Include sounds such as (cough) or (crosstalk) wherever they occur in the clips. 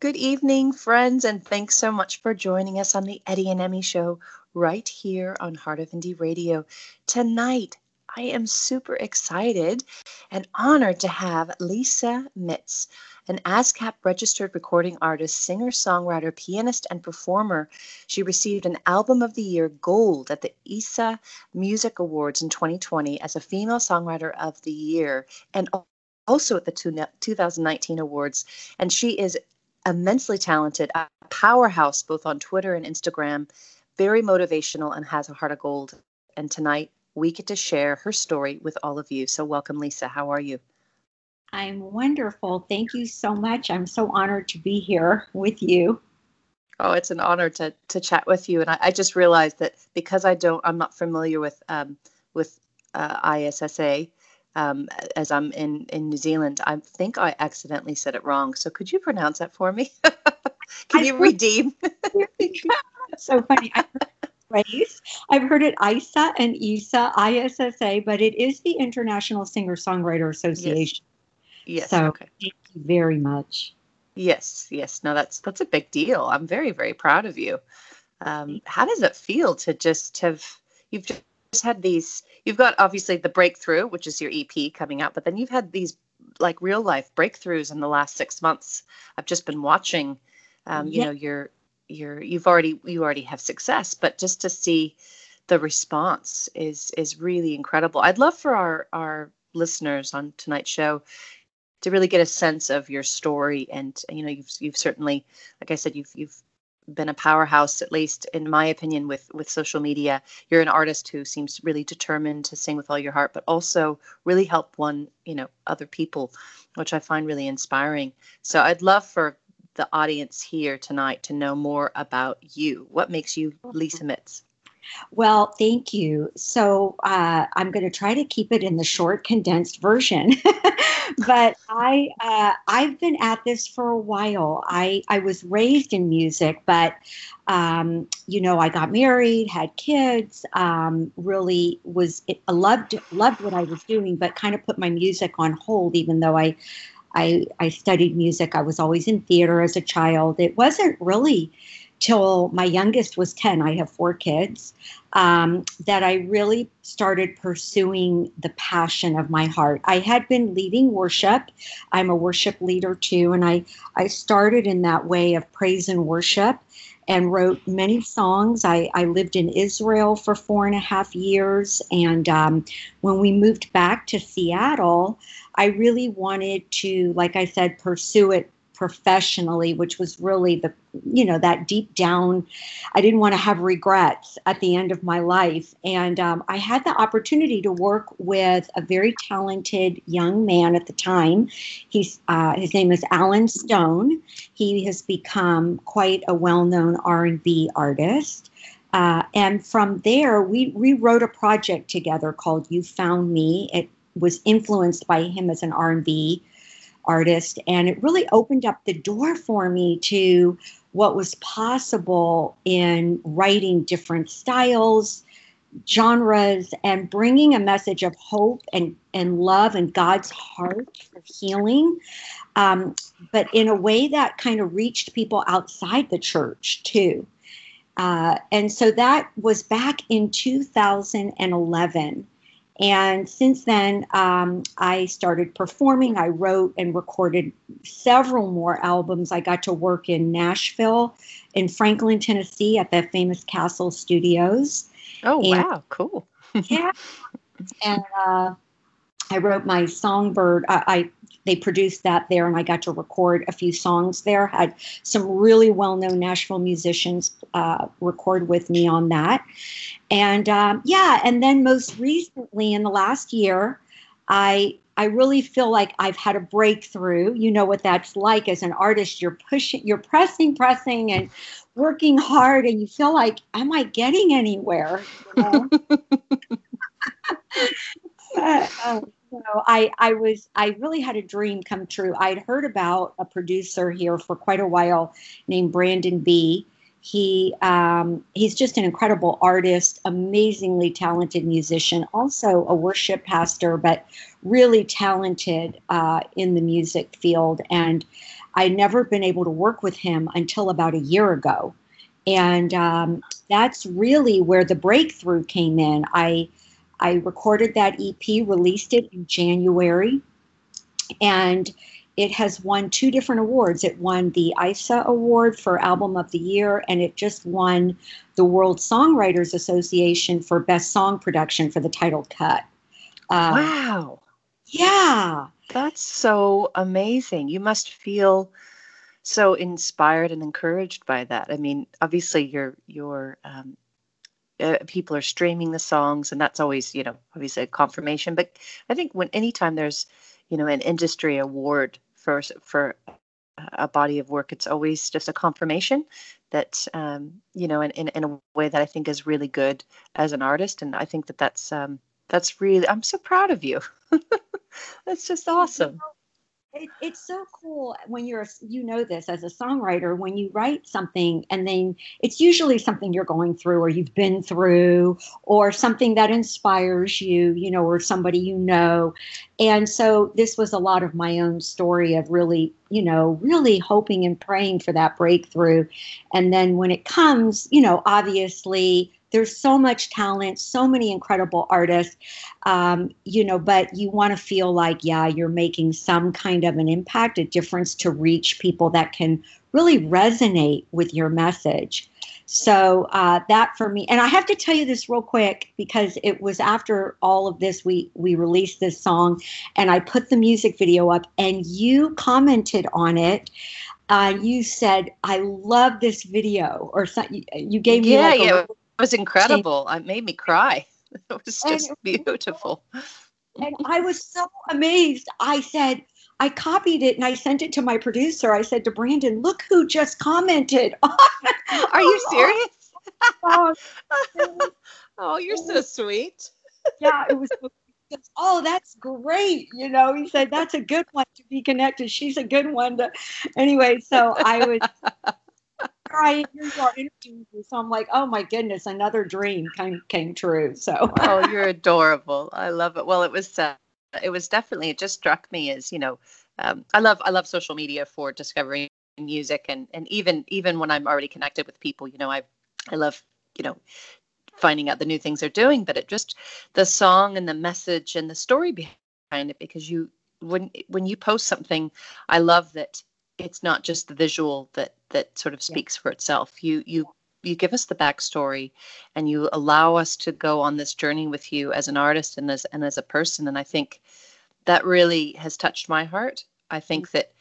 Good evening, friends, and thanks so much for joining us on the Eddie and Emmy Show right here on Heart of Indie Radio. Tonight, I am super excited and honored to have Lisa Mitz, an ASCAP registered recording artist, singer, songwriter, pianist, and performer. She received an Album of the Year Gold at the ISA Music Awards in 2020 as a Female Songwriter of the Year and also at the 2019 awards. And she is immensely talented, a powerhouse both on Twitter and Instagram, very motivational, and has a heart of gold. And tonight we get to share her story with all of you. So, welcome, Lisa. How are you? I'm wonderful. Thank you so much. I'm so honored to be here with you. Oh, it's an honor to to chat with you. And I, I just realized that because I don't, I'm not familiar with um, with uh, ISSA um, as I'm in, in New Zealand. I think I accidentally said it wrong. So could you pronounce that for me? (laughs) Can you redeem? (laughs) so funny. I've heard, I've heard it ISA and ISA, ISSA, but it is the International Singer Songwriter Association. Yes. yes. So okay. thank you very much. Yes, yes. No, that's that's a big deal. I'm very, very proud of you. Um, how does it feel to just have you've just had these you've got obviously the breakthrough which is your ep coming out but then you've had these like real life breakthroughs in the last six months i've just been watching um, you yeah. know you're you're you've already you already have success but just to see the response is is really incredible i'd love for our our listeners on tonight's show to really get a sense of your story and you know you've you've certainly like i said you've you've been a powerhouse, at least in my opinion, with with social media. You're an artist who seems really determined to sing with all your heart, but also really help one, you know, other people, which I find really inspiring. So I'd love for the audience here tonight to know more about you. What makes you Lisa Mitz? Mm-hmm. Well, thank you. So uh, I'm going to try to keep it in the short, condensed version. (laughs) but I uh, I've been at this for a while. I I was raised in music, but um, you know I got married, had kids. Um, really was it, loved loved what I was doing, but kind of put my music on hold, even though I. I, I studied music. I was always in theater as a child. It wasn't really till my youngest was 10, I have four kids, um, that I really started pursuing the passion of my heart. I had been leading worship. I'm a worship leader too. And I, I started in that way of praise and worship and wrote many songs. I, I lived in Israel for four and a half years. And um, when we moved back to Seattle, I really wanted to, like I said, pursue it professionally, which was really the, you know, that deep down, I didn't want to have regrets at the end of my life. And um, I had the opportunity to work with a very talented young man at the time. He's uh, his name is Allen Stone. He has become quite a well-known R&B artist. Uh, and from there, we, we wrote a project together called "You Found Me." It was influenced by him as an R&B artist. And it really opened up the door for me to what was possible in writing different styles, genres, and bringing a message of hope and, and love and God's heart for healing. Um, but in a way that kind of reached people outside the church too. Uh, and so that was back in 2011. And since then, um, I started performing. I wrote and recorded several more albums. I got to work in Nashville, in Franklin, Tennessee, at the famous Castle Studios. Oh, and, wow, cool. (laughs) yeah. And uh, I wrote my Songbird. I, I they produced that there and I got to record a few songs there. Had some really well known Nashville musicians uh, record with me on that. And um, yeah, and then most recently in the last year, I I really feel like I've had a breakthrough. You know what that's like as an artist. You're pushing, you're pressing, pressing, and working hard, and you feel like, am I getting anywhere? You know? (laughs) (laughs) um, know, I, I was, I really had a dream come true. I'd heard about a producer here for quite a while named Brandon B. He, um, he's just an incredible artist, amazingly talented musician, also a worship pastor, but really talented uh, in the music field. And I'd never been able to work with him until about a year ago. And um, that's really where the breakthrough came in. I, I recorded that EP, released it in January, and it has won two different awards. It won the ISA Award for Album of the Year, and it just won the World Songwriters Association for Best Song Production for the title cut. Uh, wow. Yeah. That's so amazing. You must feel so inspired and encouraged by that. I mean, obviously, your your um, uh, people are streaming the songs, and that's always, you know, obviously a confirmation. But I think when anytime there's, you know, an industry award for for a body of work, it's always just a confirmation that, um, you know, in, in in a way that I think is really good as an artist, and I think that that's um, that's really i'm so proud of you. (laughs) That's just awesome it, it's so cool when you're you know this as a songwriter when you write something and then it's usually something you're going through or you've been through or something that inspires you you know or somebody you know. And so this was a lot of my own story of really you know really hoping and praying for that breakthrough. And then when it comes you know obviously there's so much talent, so many incredible artists, um, you know, but you want to feel like, yeah, you're making some kind of an impact, a difference to reach people that can really resonate with your message. So uh, that for me, and I have to tell you this real quick because it was after all of this we we released this song, and I put the music video up, and you commented on it. Uh, you said, "I love this video," or something. You gave me yeah, like yeah was incredible. It made me cry. (laughs) It was just beautiful. And I was so amazed. I said, I copied it and I sent it to my producer. I said to Brandon, look who just commented. (laughs) Are you (laughs) serious? oh, oh, you're so sweet. yeah, it was oh, that's great. You know, he said, that's a good one to be connected. She's a good one to, anyway. So I was, crying. Here you are interviewing me. So I'm like, oh my goodness, another dream came came true. So oh, you're adorable. I love it. Well, it was uh, it was definitely it just struck me as you know, um, I love I love social media for discovering music and and even even when I'm already connected with people, you know, I I love you know finding out the new things they're doing, but it just the song and the message and the story behind it because you when when you post something, I love that it's not just the visual that that sort of speaks yeah. for itself. You you you give us the backstory and you allow us to go on this journey with you as an artist and as and as a person. And I think that really has touched my heart. I think mm-hmm. that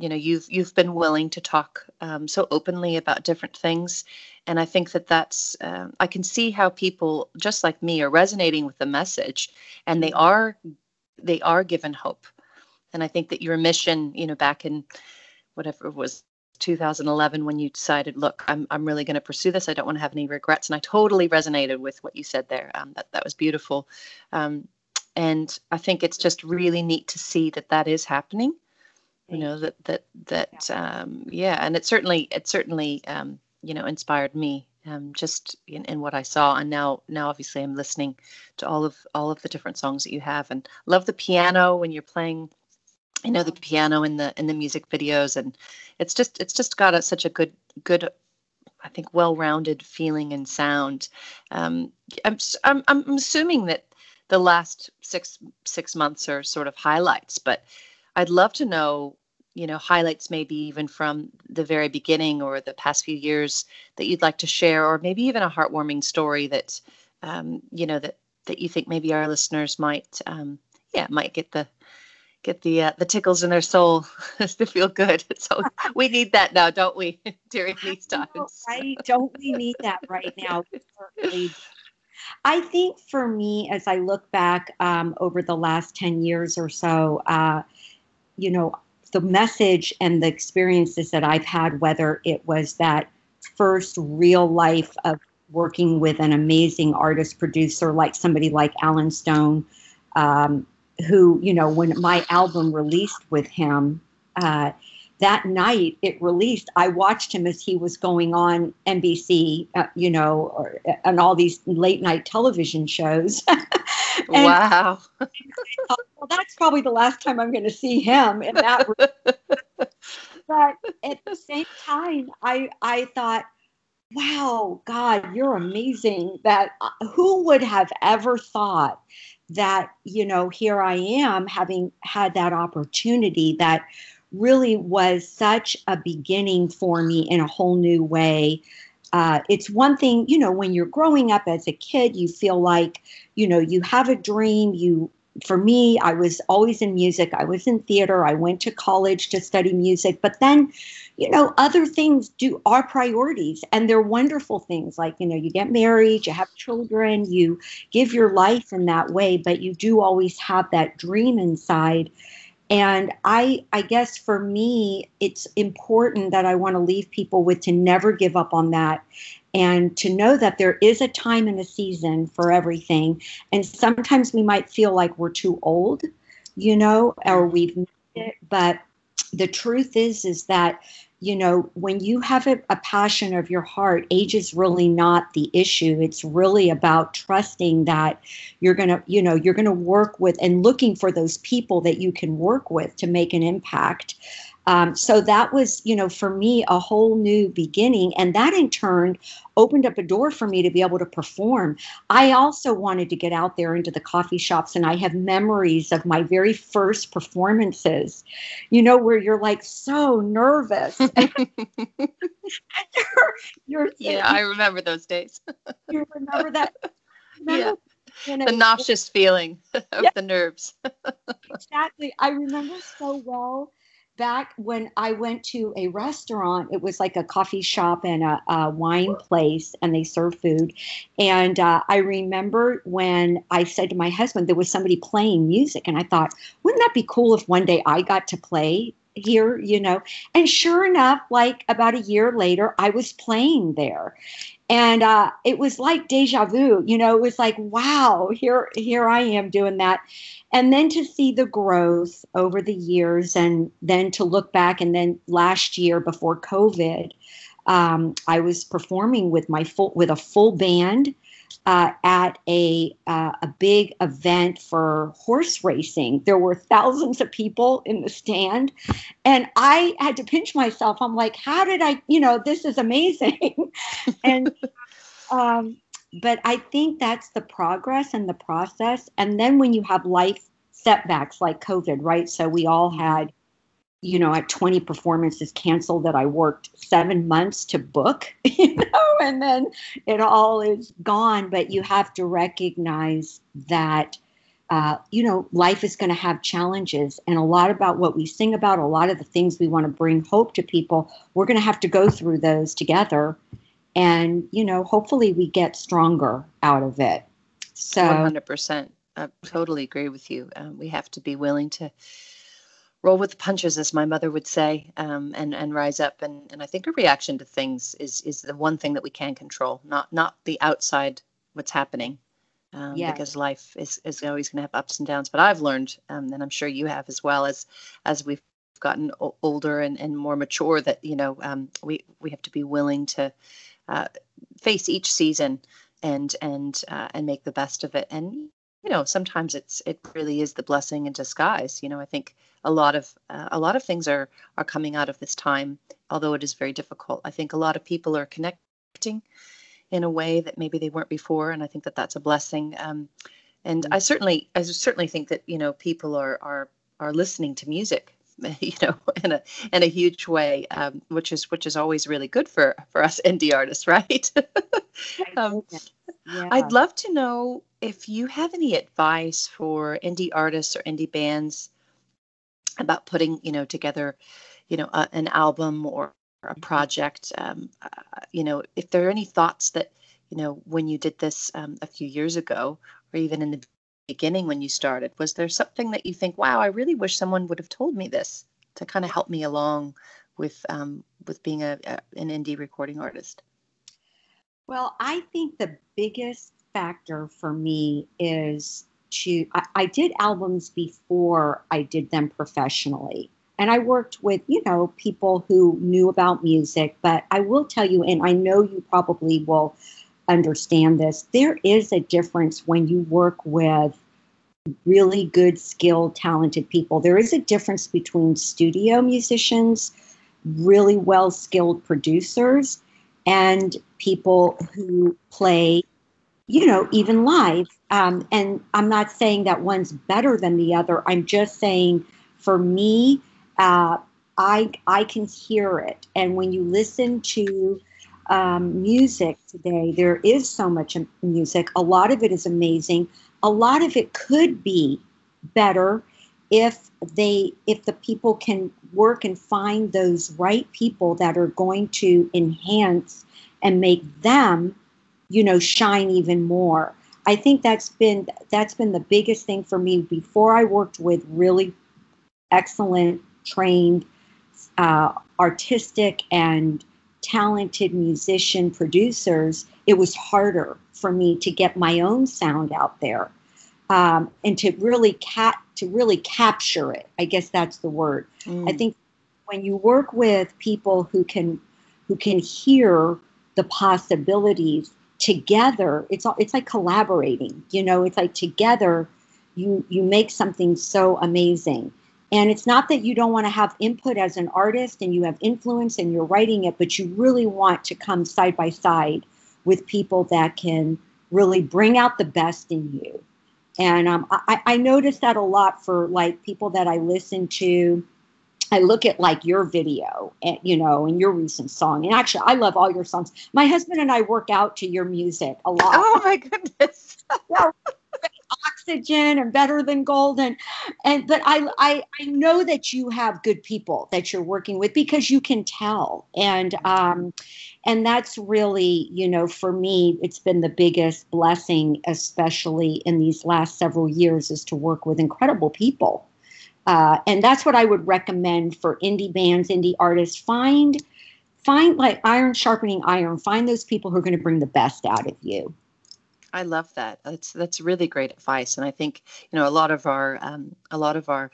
you know you've you've been willing to talk um, so openly about different things and i think that that's uh, i can see how people just like me are resonating with the message and they mm-hmm. are they are given hope and i think that your mission you know back in whatever it was 2011 when you decided, look, I'm, I'm really going to pursue this. I don't want to have any regrets. And I totally resonated with what you said there. Um, that, that was beautiful. Um, and I think it's just really neat to see that that is happening. You know, that, that, that, yeah. Um, yeah. And it certainly, it certainly, um, you know, inspired me um, just in, in what I saw. And now, now obviously I'm listening to all of, all of the different songs that you have and love the piano when you're playing I know the piano in the in the music videos, and it's just it's just got a, such a good good I think well-rounded feeling and sound. Um, I'm, I'm I'm assuming that the last six six months are sort of highlights, but I'd love to know you know highlights maybe even from the very beginning or the past few years that you'd like to share, or maybe even a heartwarming story that um, you know that that you think maybe our listeners might um, yeah might get the get the uh, the tickles in their soul (laughs) to feel good. (laughs) So we need that now, don't we, (laughs) during these times? Right? Don't we need that right now? I think for me, as I look back um, over the last ten years or so, uh, you know, the message and the experiences that I've had, whether it was that first real life of working with an amazing artist producer like somebody like Allen Stone. Um, who, you know, when my album released with him, uh, that night it released, I watched him as he was going on NBC, uh, you know, or, and all these late night television shows. (laughs) wow. Thought, well, that's probably the last time I'm going to see him. in that (laughs) but at the same time, I I thought, wow, God, you're amazing. That uh, who would have ever thought that you know here I am having had that opportunity that really was such a beginning for me in a whole new way. Uh, it's one thing, you know, when you're growing up as a kid, you feel like, you know, you have a dream, you for me, I was always in music. I was in theater. I went to college to study music. But then, you know, other things do are priorities and they're wonderful things. Like, you know, you get married, you have children, you give your life in that way, but you do always have that dream inside and i i guess for me it's important that i want to leave people with to never give up on that and to know that there is a time and a season for everything and sometimes we might feel like we're too old you know or mm-hmm. we've missed it but the truth is is that you know, when you have a, a, passion of your heart, age is really not the issue. It's really about trusting that you're going to, you know, you're going to work with and looking for those people that you can work with to make an impact. Um, so that was, you know, for me, a whole new beginning. And that in turn opened up a door for me to be able to perform. I also wanted to get out there into the coffee shops, and I have memories of my very first performances, you know, where you're like so nervous. you're, (laughs) (laughs) you're yeah, I remember those days. you remember that? (laughs) Remember yeah. You know, the nauseous feeling of yeah. the nerves. exactly. I remember so well back when I went to a restaurant, it was like a coffee shop and a, a wine place, and they serve food. And uh, I remember when I said to my husband, there was somebody playing music, and I thought, wouldn't that be cool if one day I got to play here, you know? And sure enough, like about a year later, I was playing there and uh, it was like deja vu you know it was like wow here here i am doing that. And then to see the growth over the years and then to look back and then last year before covid um, i was performing with my full with a full band uh, at a uh, a big event for horse racing. There were thousands of people in the stand, and I had to pinch myself. I'm like, how did I? You know, this is amazing, (laughs) and. Um, but I think that's the progress and the process. And then when you have life setbacks like COVID, right? So we all had you know, at 20 performances canceled that I worked seven months to book, (laughs) you know, and then it all is gone. But you have to recognize that, uh, you know, life is going to have challenges. And a lot about what we sing about, a lot of the things we want to bring hope to people, we're going to have to go through those together. And, you know, hopefully we get stronger out of it. So 100%. I totally agree with you. Um, we have to be willing to roll with the punches, as my mother would say, um, and and rise up. And and I think a reaction to things is is the one thing that we can control, not not the outside what's happening. Um, yes. Because life is, is always going to have ups and downs. But I've learned, um, and I'm sure you have as well, as as we've gotten o- older and, and more mature, that you know um, we we have to be willing to uh, face each season and and uh, and make the best of it. And you know sometimes it's it really is the blessing in disguise. You know I think a lot of uh, a lot of things are are coming out of this time although it is very difficult i think a lot of people are connecting in a way that maybe they weren't before and i think that that's a blessing um, and mm-hmm. i certainly i certainly think that you know people are are are listening to music (laughs) you know in a in a huge way um, which is which is always really good for for us indie artists (laughs) right um, yeah. i'd love to know if you have any advice for indie artists or indie bands about putting you know together you know a, an album or a project um, uh, you know if there are any thoughts that you know when you did this um, a few years ago or even in the beginning when you started was there something that you think wow i really wish someone would have told me this to kind of help me along with um, with being a, a an indie recording artist well i think the biggest factor for me is to I, I did albums before I did them professionally. And I worked with, you know, people who knew about music, but I will tell you, and I know you probably will understand this, there is a difference when you work with really good, skilled, talented people. There is a difference between studio musicians, really well skilled producers, and people who play, you know, even live. Um, and I'm not saying that one's better than the other. I'm just saying for me, uh, I, I can hear it. And when you listen to um, music today, there is so much music. A lot of it is amazing. A lot of it could be better if they if the people can work and find those right people that are going to enhance and make them you know shine even more. I think that's been that's been the biggest thing for me. Before i worked with really excellent trained uh, artistic and talented musician producers it was harder for me to get my own sound out there um, and to really cap to really capture it. I guess that's the word. Mm. i think when you work with people who can who can hear the possibilities together it's all it's like collaborating you know it's like together you you make something so amazing. And it's not that you don't want to have input as an artist and you have influence and you're writing it but you really want to come side by side with people that can really bring out the best in you. And um, I, I notice that a lot for like people that i listen to I look at like your video, and, you know, and your recent song. And actually, I love all your songs. My husband and I work out to your music a lot. Oh my goodness! (laughs) oxygen and better than gold, and and but I I I know that you have good people that you're working with because you can tell, and um, and that's really you know for me it's been the biggest blessing, especially in these last several years, is to work with incredible people uh, and that's what I would recommend for indie bands, indie artists. Find find like iron sharpening iron. Find those people who are going to bring the best out of you. I love that. That's that's really great advice, and I think you know a lot of our um, a lot of our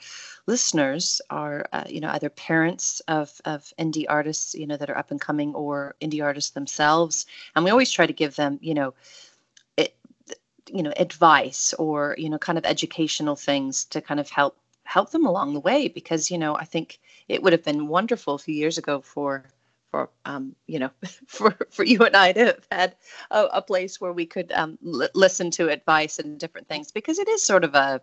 listeners are uh, you know either parents of of indie artists you know that are up and coming or indie artists themselves, and we always try to give them you know it, you know advice or you know kind of educational things to kind of help help them along the way because you know I think it would have been wonderful a few years ago for for um, you know (laughs) for for you and I to have had a, a place where we could um, l- listen to advice and different things because it is sort of a,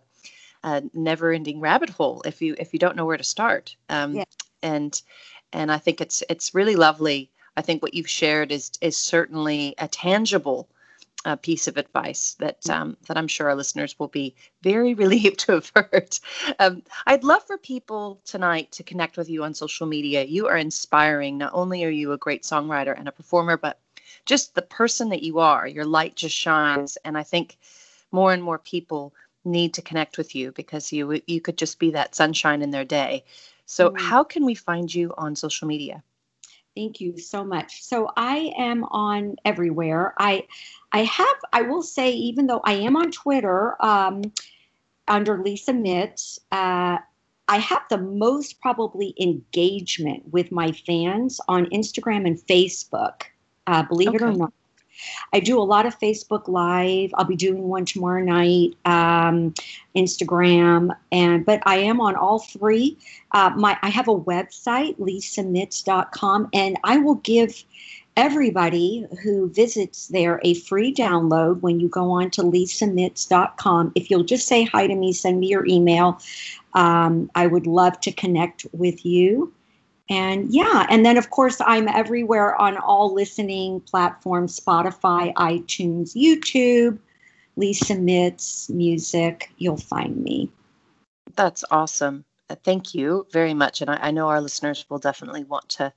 a never-ending rabbit hole if you if you don't know where to start um, yeah. and and I think it's it's really lovely. I think what you've shared is is certainly a tangible a piece of advice that mm. um, that I'm sure our listeners will be very (laughs) relieved to have heard. Um, I'd love for people tonight to connect with you on social media. You are inspiring. Not only are you a great songwriter and a performer, but just the person that you are. Your light just shines, and I think more and more people need to connect with you because you you could just be that sunshine in their day. So, mm-hmm. how can we find you on social media? Thank you so much. So I am on everywhere. I I have I will say even though I am on Twitter um, under Lisa Mitz, uh, I have the most probably engagement with my fans on Instagram and Facebook. Uh, believe okay. it or not. I do a lot of Facebook Live. I'll be doing one tomorrow night, um, Instagram, and but I am on all three. Uh, my I have a website, lisamitz.com, and I will give everybody who visits there a free download when you go on to lisamitz.com. If you'll just say hi to me, send me your email. Um, I would love to connect with you. And yeah, and then of course I'm everywhere on all listening platforms Spotify, iTunes, YouTube, Lisa Mitz Music. You'll find me. That's awesome. Uh, thank you very much. And I, I, know our listeners will definitely want to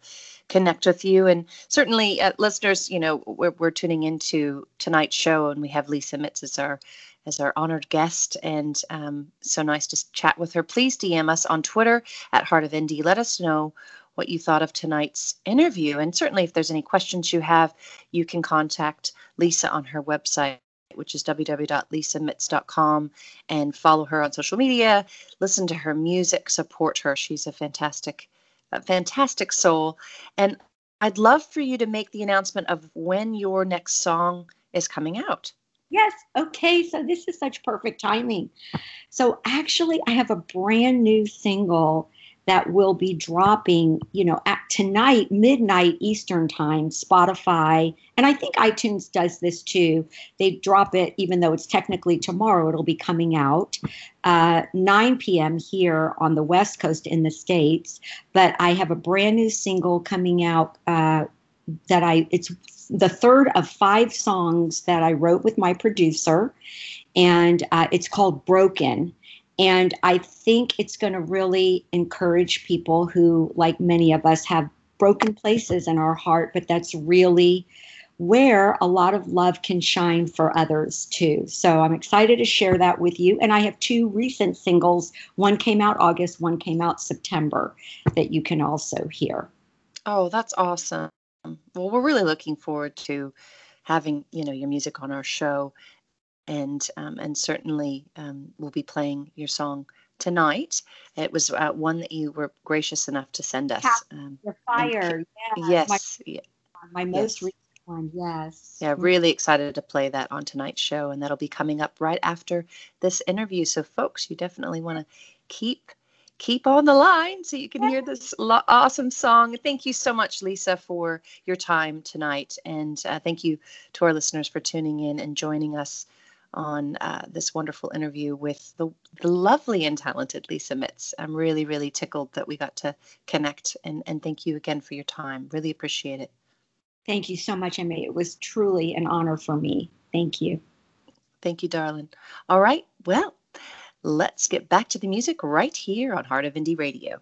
connect with you. And certainly, uh, listeners, you know, we're, we're tuning into tonight's show and we have Lisa Mitz as our as our honored guest. And um, so nice to chat with her. Please DM us on Twitter at Heart of Indie. Let us know what you thought of tonight's interview. And certainly, if there's any questions you have, you can contact Lisa on her website, which is www.lisamitz.com, and follow her on social media, listen to her music, support her. She's a fantastic, a fantastic soul. And I'd love for you to make the announcement of when your next song is coming out. Yes. Okay. So this is such perfect timing. So actually, I have a brand new single that will be dropping, you know, at tonight, midnight Eastern time, Spotify, and I think iTunes does this too. They drop it, even though it's technically tomorrow, it'll be coming out uh, 9 p.m. here on the West Coast in the States. But I have a brand new single coming out uh, that I, it's the third of five songs that I wrote with my producer, and uh, it's called Broken and I think it's going to really encourage people who, like many of us, have broken places in our heart, but that's really where a lot of love can shine for others too. So I'm excited to share that with you. And I have two recent singles. One came out August, one came out September that you can also hear. Oh, that's awesome. Well, we're really looking forward to having, you know, your music on our show and um, and certainly um, we'll be playing your song tonight. It was uh, one that you were gracious enough to send us. Um, the fire, yeah, yes, my, my most yes. recent one, yes. Yeah, really excited to play that on tonight's show, and that'll be coming up right after this interview. So, folks, you definitely want to keep keep on the line so you can hear this lo- awesome song. Thank you so much, Lisa, for your time tonight. And uh, thank you to our listeners for tuning in and joining us on uh, this wonderful interview with the, the lovely and talented Lisa Mitz. I'm really, really tickled that we got to connect and, and thank you again for your time. Really appreciate it. Thank you so much, Emma. It was truly an honor for me. Thank you. Thank you, darling. All right. Well, let's get back to the music right here on Heart of Indie Radio.